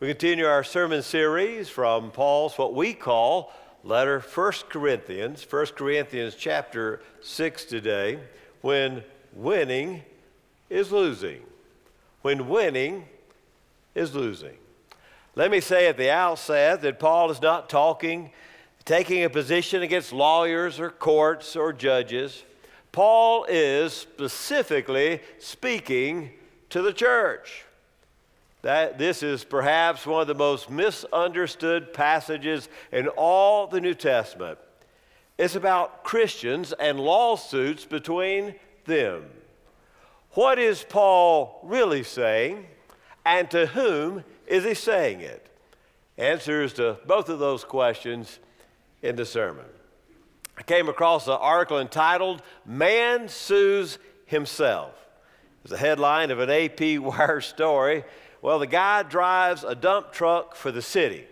We continue our sermon series from Paul's what we call letter 1 Corinthians, 1 Corinthians chapter 6 today, when winning is losing. When winning is losing. Let me say at the outset that Paul is not talking, taking a position against lawyers or courts or judges. Paul is specifically speaking to the church. That this is perhaps one of the most misunderstood passages in all the New Testament. It's about Christians and lawsuits between them. What is Paul really saying, and to whom is he saying it? Answers to both of those questions in the sermon. I came across an article entitled Man Sues Himself. It's the headline of an AP Wire story well, the guy drives a dump truck for the city.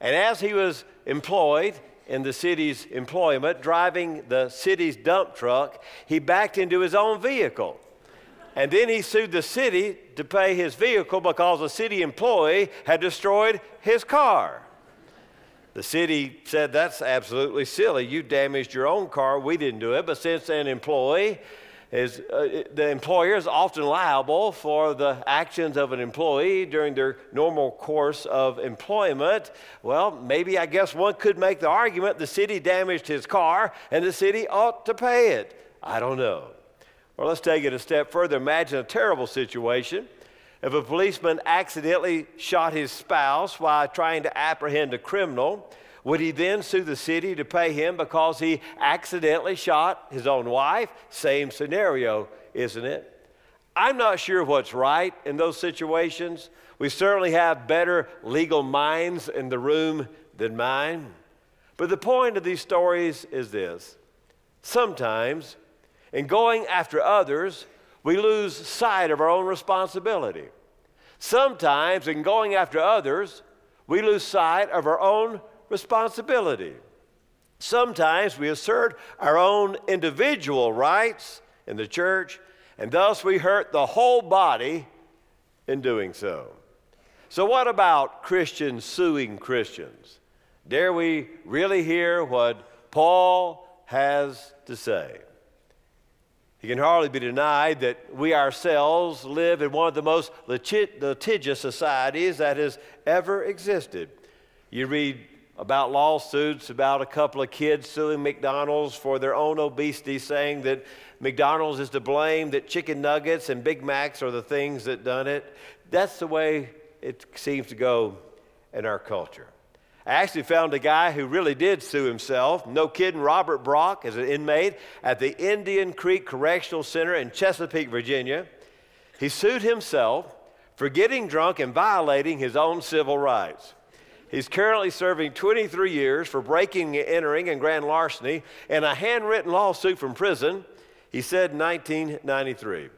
And as he was employed in the city's employment, driving the city's dump truck, he backed into his own vehicle. And then he sued the city to pay his vehicle because a city employee had destroyed his car. The city said, That's absolutely silly. You damaged your own car. We didn't do it. But since an employee is uh, the employer is often liable for the actions of an employee during their normal course of employment. Well, maybe I guess one could make the argument the city damaged his car and the city ought to pay it. I don't know. Or let's take it a step further. Imagine a terrible situation. If a policeman accidentally shot his spouse while trying to apprehend a criminal, would he then sue the city to pay him because he accidentally shot his own wife? Same scenario, isn't it? I'm not sure what's right in those situations. We certainly have better legal minds in the room than mine. But the point of these stories is this sometimes, in going after others, we lose sight of our own responsibility. Sometimes, in going after others, we lose sight of our own responsibility. Sometimes we assert our own individual rights in the church, and thus we hurt the whole body in doing so. So, what about Christians suing Christians? Dare we really hear what Paul has to say? It can hardly be denied that we ourselves live in one of the most litigious societies that has ever existed. You read about lawsuits about a couple of kids suing McDonald's for their own obesity, saying that McDonald's is to blame, that chicken nuggets and Big Macs are the things that done it. That's the way it seems to go in our culture. I actually found a guy who really did sue himself. No kidding, Robert Brock is an inmate at the Indian Creek Correctional Center in Chesapeake, Virginia. He sued himself for getting drunk and violating his own civil rights. He's currently serving 23 years for breaking entering and grand larceny and a handwritten lawsuit from prison, he said in 1993.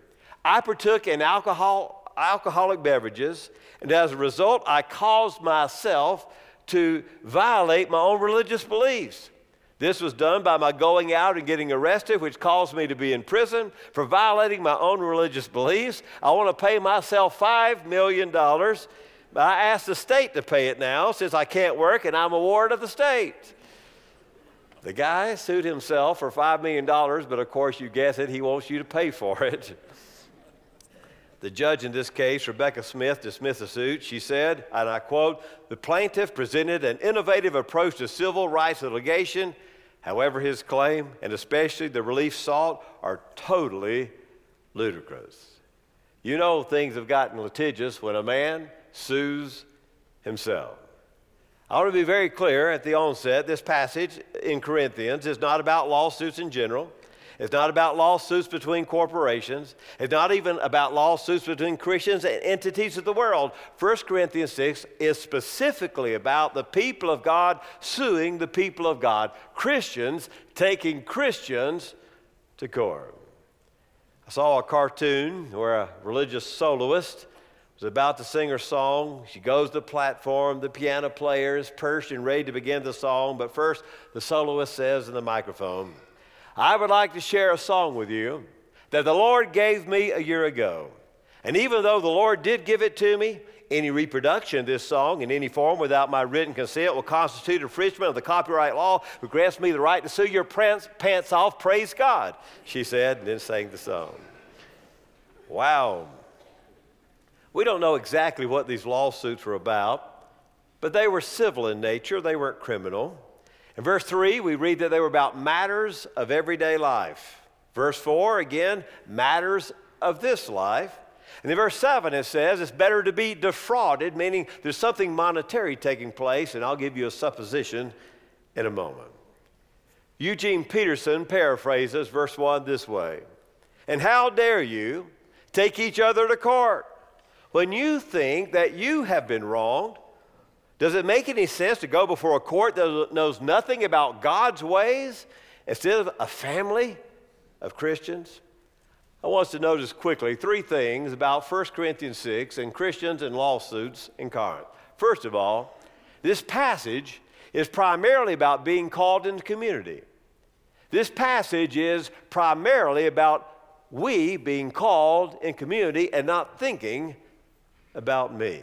I partook in alcohol, alcoholic beverages, and as a result, I caused myself to violate my own religious beliefs. This was done by my going out and getting arrested, which caused me to be in prison for violating my own religious beliefs. I want to pay myself $5 million but I asked the state to pay it now since I can't work and I'm a ward of the state. The guy sued himself for $5 million, but of course, you guess it, he wants you to pay for it. The judge in this case, Rebecca Smith, dismissed the suit. She said, and I quote, the plaintiff presented an innovative approach to civil rights litigation. However, his claim, and especially the relief sought, are totally ludicrous. You know, things have gotten litigious when a man sues himself. I want to be very clear at the onset this passage in Corinthians is not about lawsuits in general. It's not about lawsuits between corporations. It's not even about lawsuits between Christians and entities of the world. 1 Corinthians 6 is specifically about the people of God suing the people of God, Christians taking Christians to court. I saw a cartoon where a religious soloist was about to sing her song. She goes to the platform. The piano player is perched and ready to begin the song. But first, the soloist says in the microphone, I would like to share a song with you that the Lord gave me a year ago. And even though the Lord did give it to me, any reproduction of this song in any form without my written consent will constitute infringement of the copyright law, who grants me the right to sue your pants off. Praise God, she said, and then sang the song. Wow. We don't know exactly what these lawsuits were about, but they were civil in nature, they weren't criminal. In verse 3, we read that they were about matters of everyday life. Verse 4, again, matters of this life. And in verse 7, it says it's better to be defrauded, meaning there's something monetary taking place, and I'll give you a supposition in a moment. Eugene Peterson paraphrases verse 1 this way And how dare you take each other to court when you think that you have been wronged? Does it make any sense to go before a court that knows nothing about God's ways instead of a family of Christians? I want us to notice quickly three things about 1 Corinthians 6 and Christians and lawsuits in Corinth. First of all, this passage is primarily about being called into community. This passage is primarily about we being called in community and not thinking about me.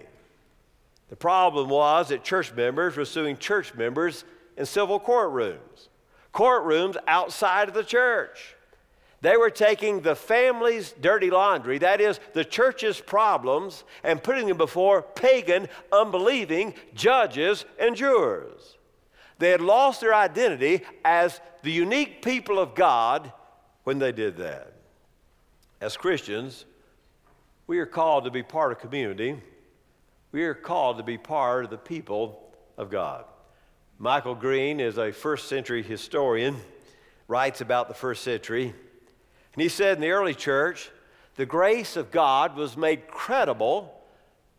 The problem was that church members were suing church members in civil courtrooms, courtrooms outside of the church. They were taking the family's dirty laundry, that is, the church's problems, and putting them before pagan, unbelieving judges and jurors. They had lost their identity as the unique people of God when they did that. As Christians, we are called to be part of community. We are called to be part of the people of God. Michael Green is a first century historian, writes about the first century. And he said in the early church, the grace of God was made credible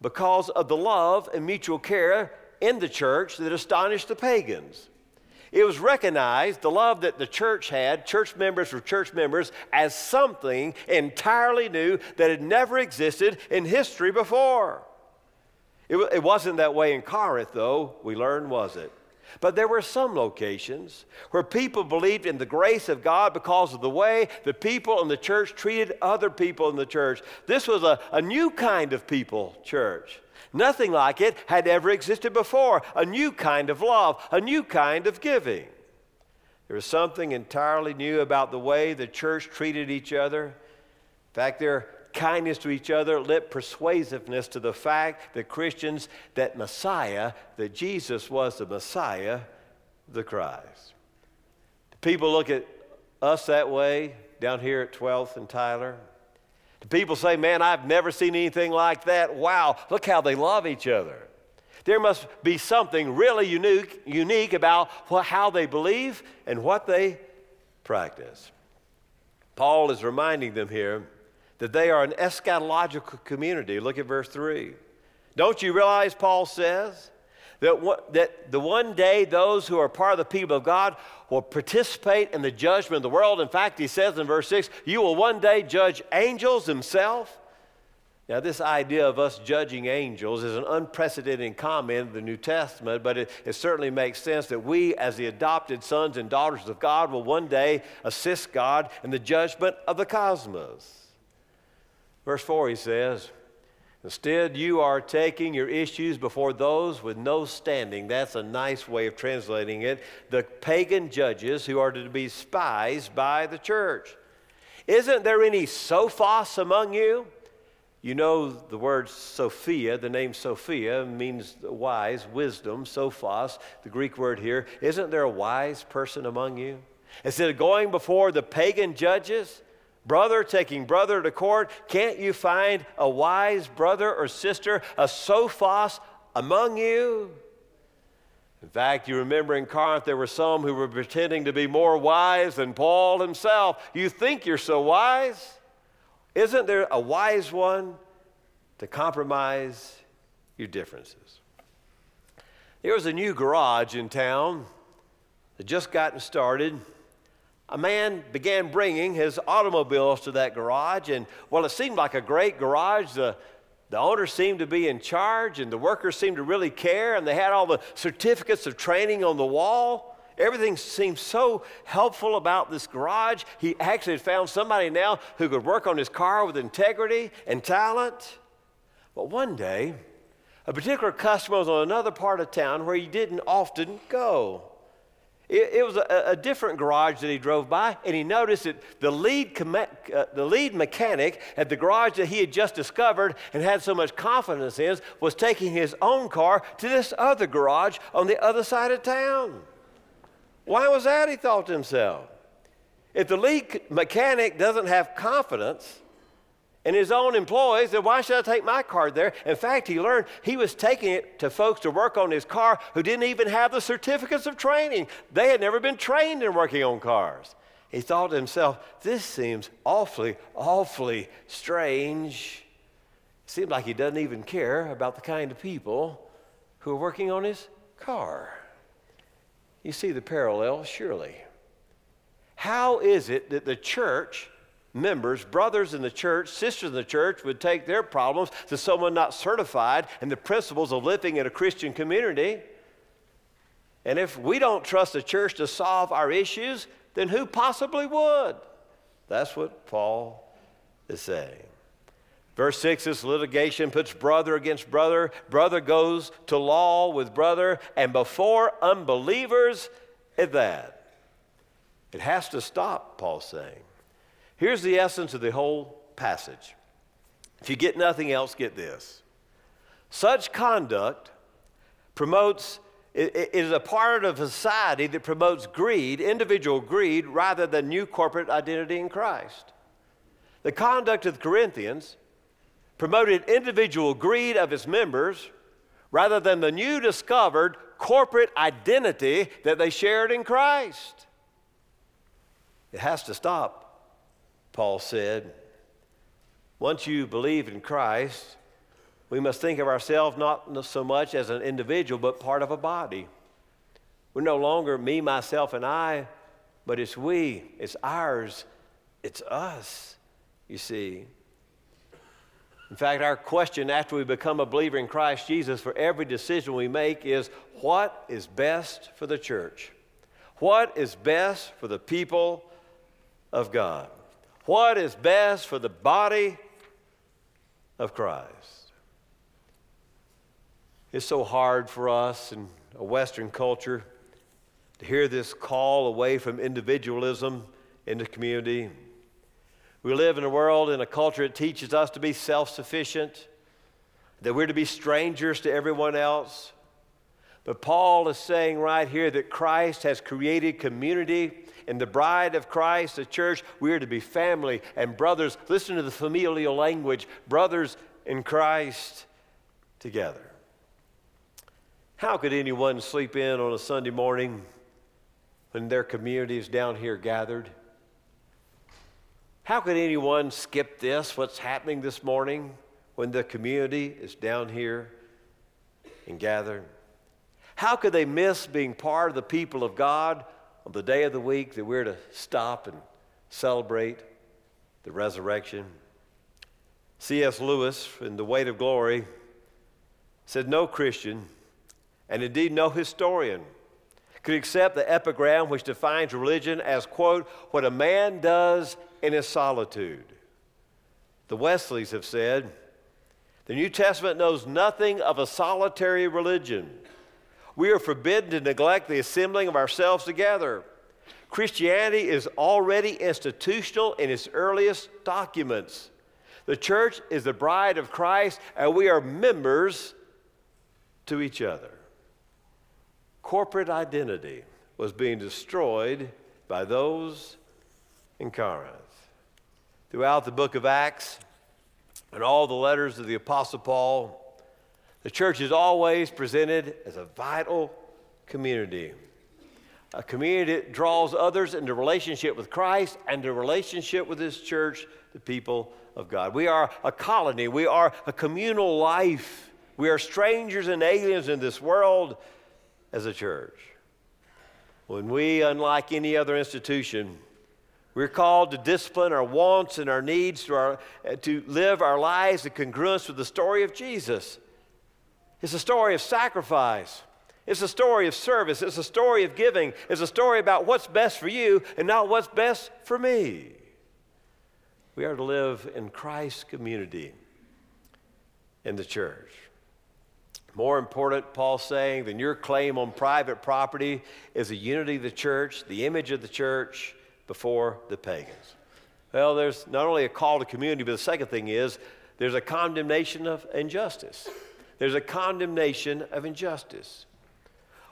because of the love and mutual care in the church that astonished the pagans. It was recognized, the love that the church had, church members were church members, as something entirely new that had never existed in history before. It, it wasn't that way in Corinth, though, we learned, was it? But there were some locations where people believed in the grace of God because of the way the people in the church treated other people in the church. This was a, a new kind of people church. Nothing like it had ever existed before. A new kind of love, a new kind of giving. There was something entirely new about the way the church treated each other. In fact, their kindness to each other, lent persuasiveness to the fact that Christians, that Messiah, that Jesus was the Messiah, the Christ. Do people look at us that way down here at 12th and Tyler? People say, man, I've never seen anything like that? Wow, look how they love each other. There must be something really unique, unique about how they believe and what they practice. Paul is reminding them here that they are an eschatological community. Look at verse 3. Don't you realize, Paul says, that, what, that the one day those who are part of the people of God will participate in the judgment of the world. In fact, he says in verse 6, you will one day judge angels himself. Now, this idea of us judging angels is an unprecedented comment in the New Testament, but it, it, certainly makes sense that we, as the adopted sons and daughters of God, will one day assist God in the judgment of the cosmos. Verse 4, he says, Instead, you are taking your issues before those with no standing. That's a nice way of translating it. The pagan judges who are to be spies by the church. Isn't there any sophos among you? You know the word Sophia, the name Sophia means wise, wisdom, sophos, the Greek word here. Isn't there a wise person among you? Instead of going before the pagan judges, brother taking brother to court, can't you find a wise brother or sister, a sophos among you? In fact, you remember in Corinth there were some who were pretending to be more wise than Paul himself. You think you're so wise? Isn't there a wise one to compromise your differences? There was a new garage in town that just gotten started a man began bringing his automobiles to that garage, and well, it seemed like a great garage. The, the owner seemed to be in charge, and the workers seemed to really care, and they had all the certificates of training on the wall. Everything seemed so helpful about this garage. He actually had found somebody now who could work on his car with integrity and talent. But one day, a particular customer was on another part of town where he didn't often go. It, it was a, a, different garage that he drove by, and he noticed that the lead, uh, the lead mechanic at the garage that he had just discovered and had so much confidence in was taking his own car to this other garage on the other side of town. Why was that? He thought to himself. If the lead mechanic doesn't have confidence, and his own employees said, Why should I take my car there? In fact, he learned he was taking it to folks to work on his car who didn't even have the certificates of training. They had never been trained in working on cars. He thought to himself, This seems awfully, awfully strange. It seems like he doesn't even care about the kind of people who are working on his car. You see the parallel, surely. How is it that the church members, brothers in the church, sisters in the church, would take their problems to someone not certified in the principles of living in a Christian community. And if we don't trust the church to solve our issues, then who possibly would? That's what Paul is saying. Verse 6 this litigation puts brother against brother. Brother goes to law with brother, and before unbelievers at that. It has to stop, Paul's saying. Here's the essence of the whole passage. If you get nothing else, get this. Such conduct promotes, it is a part of society that promotes greed, individual greed, rather than new corporate identity in Christ. The conduct of the Corinthians promoted individual greed of its members rather than the new discovered corporate identity that they shared in Christ. It has to stop. Paul said. Once you believe in Christ, we must think of ourselves not so much as an individual, but part of a body. We're no longer me, myself, and I, but it's we, it's ours, it's us, you see. In fact, our question after we become a believer in Christ Jesus for every decision we make is what is best for the church? What is best for the people of God? What is best for the body of Christ. It's so hard for us in a Western culture to hear this call away from individualism into community. We live in a world, in a culture that teaches us to be self sufficient, that we're to be strangers to everyone else. But Paul is saying right here that Christ has created community in the bride of Christ, the church, we are to be family and brothers. Listen to the familial language brothers in Christ together. How could anyone sleep in on a Sunday morning when their community is down here gathered? How could anyone skip this, what's happening this morning, when the community is down here and gathered? How could they miss being part of the people of God on the day of the week that we're to stop and celebrate the resurrection. C.S. Lewis, in The Weight of Glory, said no Christian, and indeed no historian, could accept the epigram which defines religion as, quote, what a man does in his solitude. The Wesleys have said, the New Testament knows nothing of a solitary religion. We are forbidden to neglect the assembling of ourselves together. Christianity is already institutional in its earliest documents. The church is the bride of Christ, and we are members to each other. Corporate identity was being destroyed by those in Corinth. Throughout the book of Acts and all the letters of the Apostle Paul, the church is always presented as a vital community, a community that draws others into relationship with Christ and a relationship with His church, the people of God. We are a colony, we are a communal life. We are strangers and aliens in this world as a church. When we, unlike any other institution, we're called to discipline our wants and our needs to, our, to live our lives in congruence with the story of Jesus. It's a story of sacrifice. It's a story of service. It's a story of giving. It's a story about what's best for you and not what's best for me. We are to live in Christ's community in the church. More important, Paul's saying, than your claim on private property is the unity of the church, the image of the church before the pagans. Well, there's not only a call to community, but the second thing is there's a condemnation of injustice. There's a condemnation of injustice.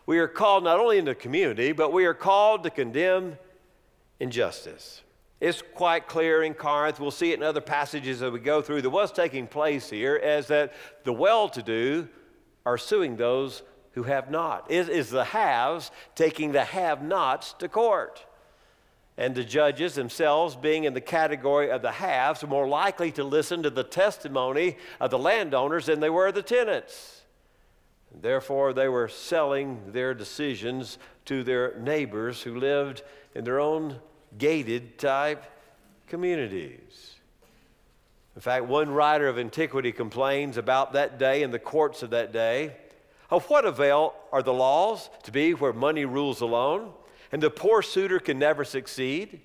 We are called not only in the community, but we are called to condemn injustice. It's quite clear in Corinth, we'll see it in other passages as we go through, that what's taking place here is that the well to do are suing those who have not. It is the haves taking the have nots to court. And the judges themselves, being in the category of the haves, more likely to listen to the testimony of the landowners than they were the tenants. Therefore, they were selling their decisions to their neighbors who lived in their own gated type communities. In fact, one writer of antiquity complains about that day and the courts of that day. Of what avail are the laws to be where money rules alone, and the poor suitor can never succeed?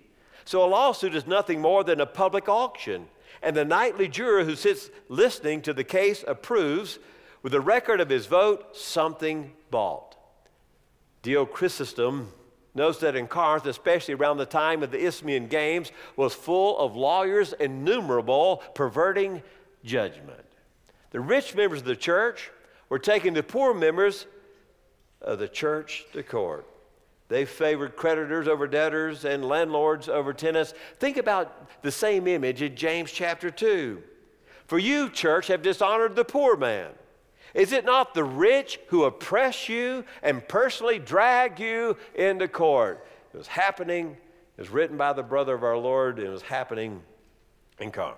So a lawsuit is nothing more than a public auction, and the knightly juror who sits listening to the case approves, with the record of his vote, something bought. Dio Chrysostom knows that in Corinth, especially around the time of the Isthmian Games, was full of lawyers innumerable perverting judgment. The rich members of the church were taking the poor members of the church to court. They favored creditors over debtors and landlords over tenants. Think about the same image in James chapter 2. For you, church, have dishonored the poor man. Is it not the rich who oppress you and personally drag you into court? It was happening, it was written by the brother of our Lord, and it was happening in Corinth.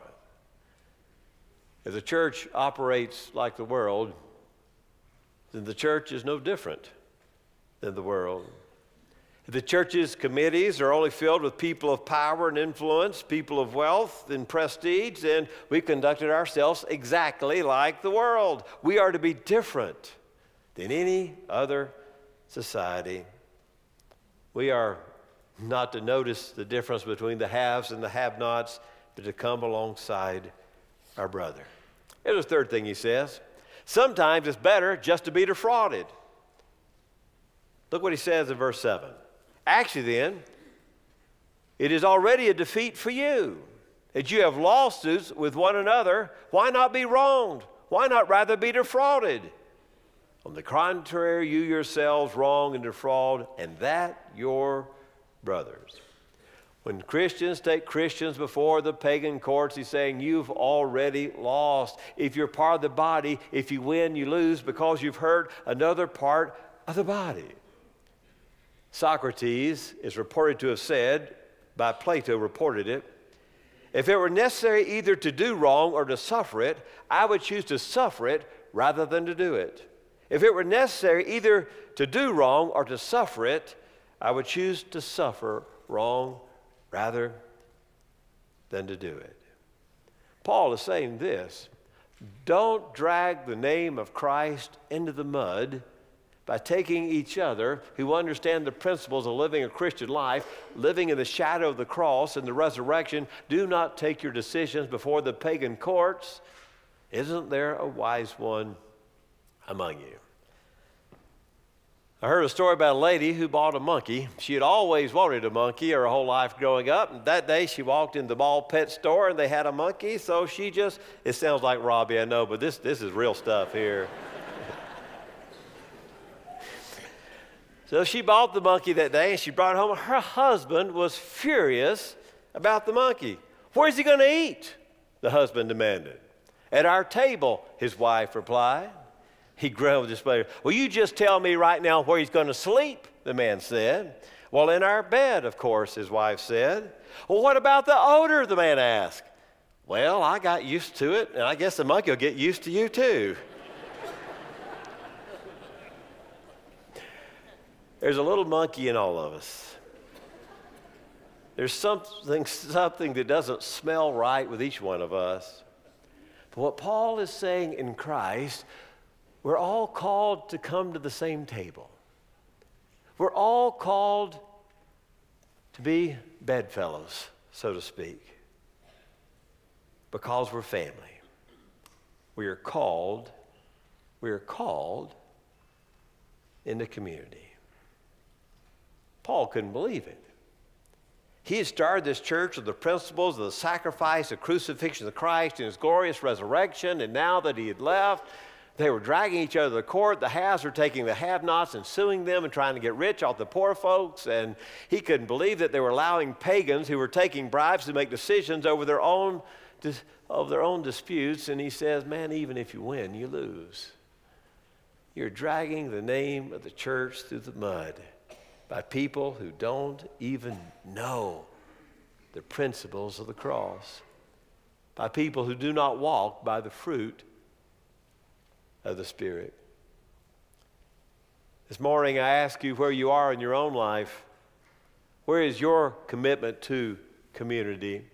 If the church operates like the world, then the church is no different than the world. The church's committees are only filled with people of power and influence, people of wealth and prestige, and we conducted ourselves exactly like the world. We are to be different than any other society. We are not to notice the difference between the haves and the have nots, but to come alongside our brother. Here's the third thing he says sometimes it's better just to be defrauded. Look what he says in verse 7. Actually, then, it is already a defeat for you that you have lawsuits with one another. Why not be wronged? Why not rather be defrauded? On the contrary, you yourselves wrong and defraud, and that your brothers. When Christians take Christians before the pagan courts, he's saying, You've already lost. If you're part of the body, if you win, you lose because you've hurt another part of the body. Socrates is reported to have said, by Plato reported it, if it were necessary either to do wrong or to suffer it, I would choose to suffer it rather than to do it. If it were necessary either to do wrong or to suffer it, I would choose to suffer wrong rather than to do it. Paul is saying this don't drag the name of Christ into the mud by taking each other who understand the principles of living a Christian life, living in the shadow of the cross and the resurrection, do not take your decisions before the pagan courts. Isn't there a wise one among you? I heard a story about a lady who bought a monkey. She had always wanted a monkey her whole life growing up. And that day she walked in the mall pet store and they had a monkey. So she just, it sounds like Robbie, I know, but this, this is real stuff here. So she bought the monkey that day and she brought it home. Her husband was furious about the monkey. Where's he going to eat? The husband demanded. At our table, his wife replied. He growled with displeasure. Well, you just tell me right now where he's going to sleep, the man said. Well, in our bed, of course, his wife said. Well, what about the odor? The man asked. Well, I got used to it, and I guess the monkey will get used to you too. There's a little monkey in all of us. There's something, something that doesn't smell right with each one of us. But what Paul is saying in Christ, we're all called to come to the same table. We're all called to be bedfellows, so to speak, because we're family. We are called, we are called in the community. Paul couldn't believe it. He had started this church with the principles of the sacrifice, the crucifixion of Christ, and his glorious resurrection, and now that he had left, they were dragging each other to court. The haves were taking the have nots and suing them and trying to get rich off the poor folks. And he couldn't believe that they were allowing pagans who were taking bribes to make decisions over their own, of their own disputes. And he says, Man, even if you win, you lose. You're dragging the name of the church through the mud by people who don't even know the principles of the cross, by people who do not walk by the fruit of the Spirit. This morning, I ask you where you are in your own life. Where is your commitment to community?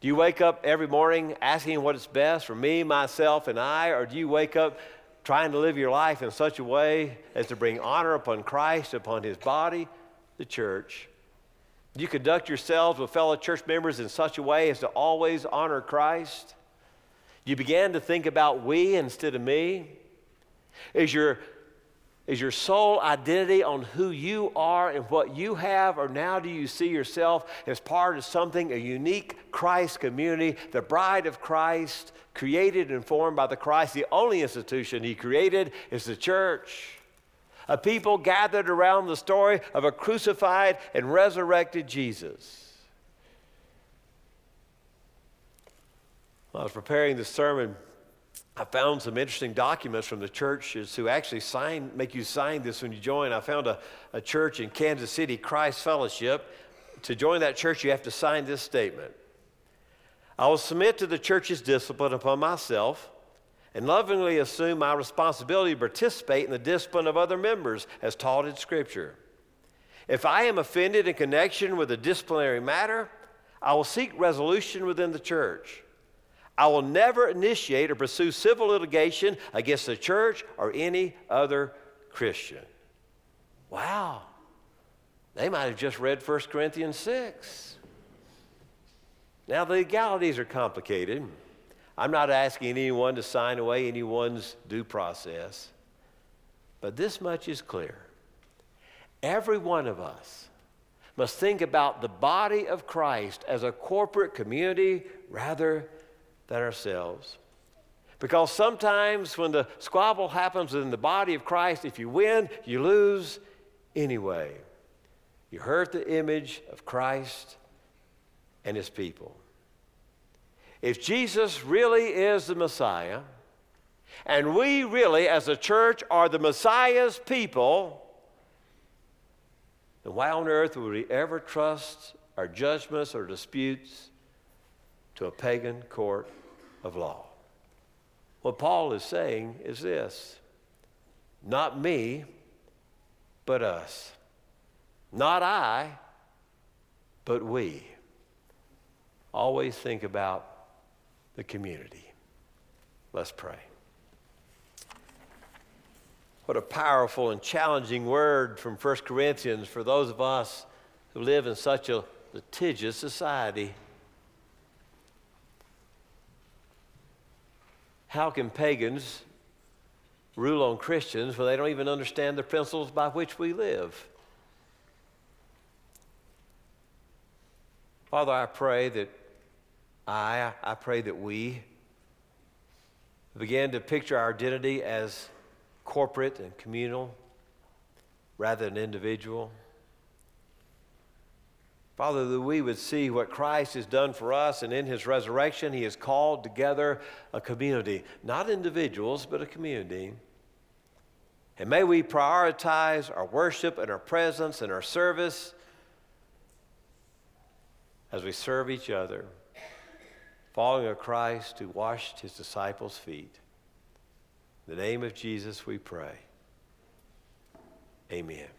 Do you wake up every morning asking what is best for me, myself, and I? Or do you wake up trying to live your life in such a way as to bring honor upon Christ, upon his body, the church? You conduct yourselves with fellow church members in such a way as to always honor Christ? You began to think about we instead of me? Is your, is your sole identity on who you are and what you have, or now do you see yourself as part of something, a unique Christ community, the bride of Christ, created and formed by the Christ? The only institution He created is the church. A people gathered around the story of a crucified and resurrected Jesus. While I was preparing this sermon, I found some interesting documents from the churches who actually sign, make you sign this when you join. I found a, a church in Kansas City, Christ Fellowship. To join that church, you have to sign this statement I will submit to the church's discipline upon myself and lovingly assume my responsibility to participate in the discipline of other members as taught in Scripture. If I am offended in connection with a disciplinary matter, I will seek resolution within the church. I will never initiate or pursue civil litigation against the church or any other Christian. Wow. They might have just read 1 Corinthians 6. Now, the legalities are complicated. I'm not asking anyone to sign away anyone's due process, but this much is clear. Every one of us must think about the body of Christ as a corporate community rather than ourselves. Because sometimes when the squabble happens in the body of Christ, if you win, you lose anyway. You hurt the image of Christ and his people. If Jesus really is the Messiah, and we really, as a church, are the Messiah's people, then why on earth would we ever trust our judgments or disputes to a pagan court of law. What Paul is saying is this not me, but us. Not I, but we. Always think about the community. Let's pray. What a powerful and challenging word from 1 Corinthians for those of us who live in such a litigious society. How can pagans rule on Christians when they don't even understand the principles by which we live? Father, I pray that I, I pray that we begin to picture our identity as corporate and communal rather than individual. Father, that we would see what Christ has done for us, and in his resurrection, he has called together a community, not individuals, but a community. And may we prioritize our worship and our presence and our service as we serve each other, following a Christ who washed his disciples' feet. In the name of Jesus, we pray. Amen.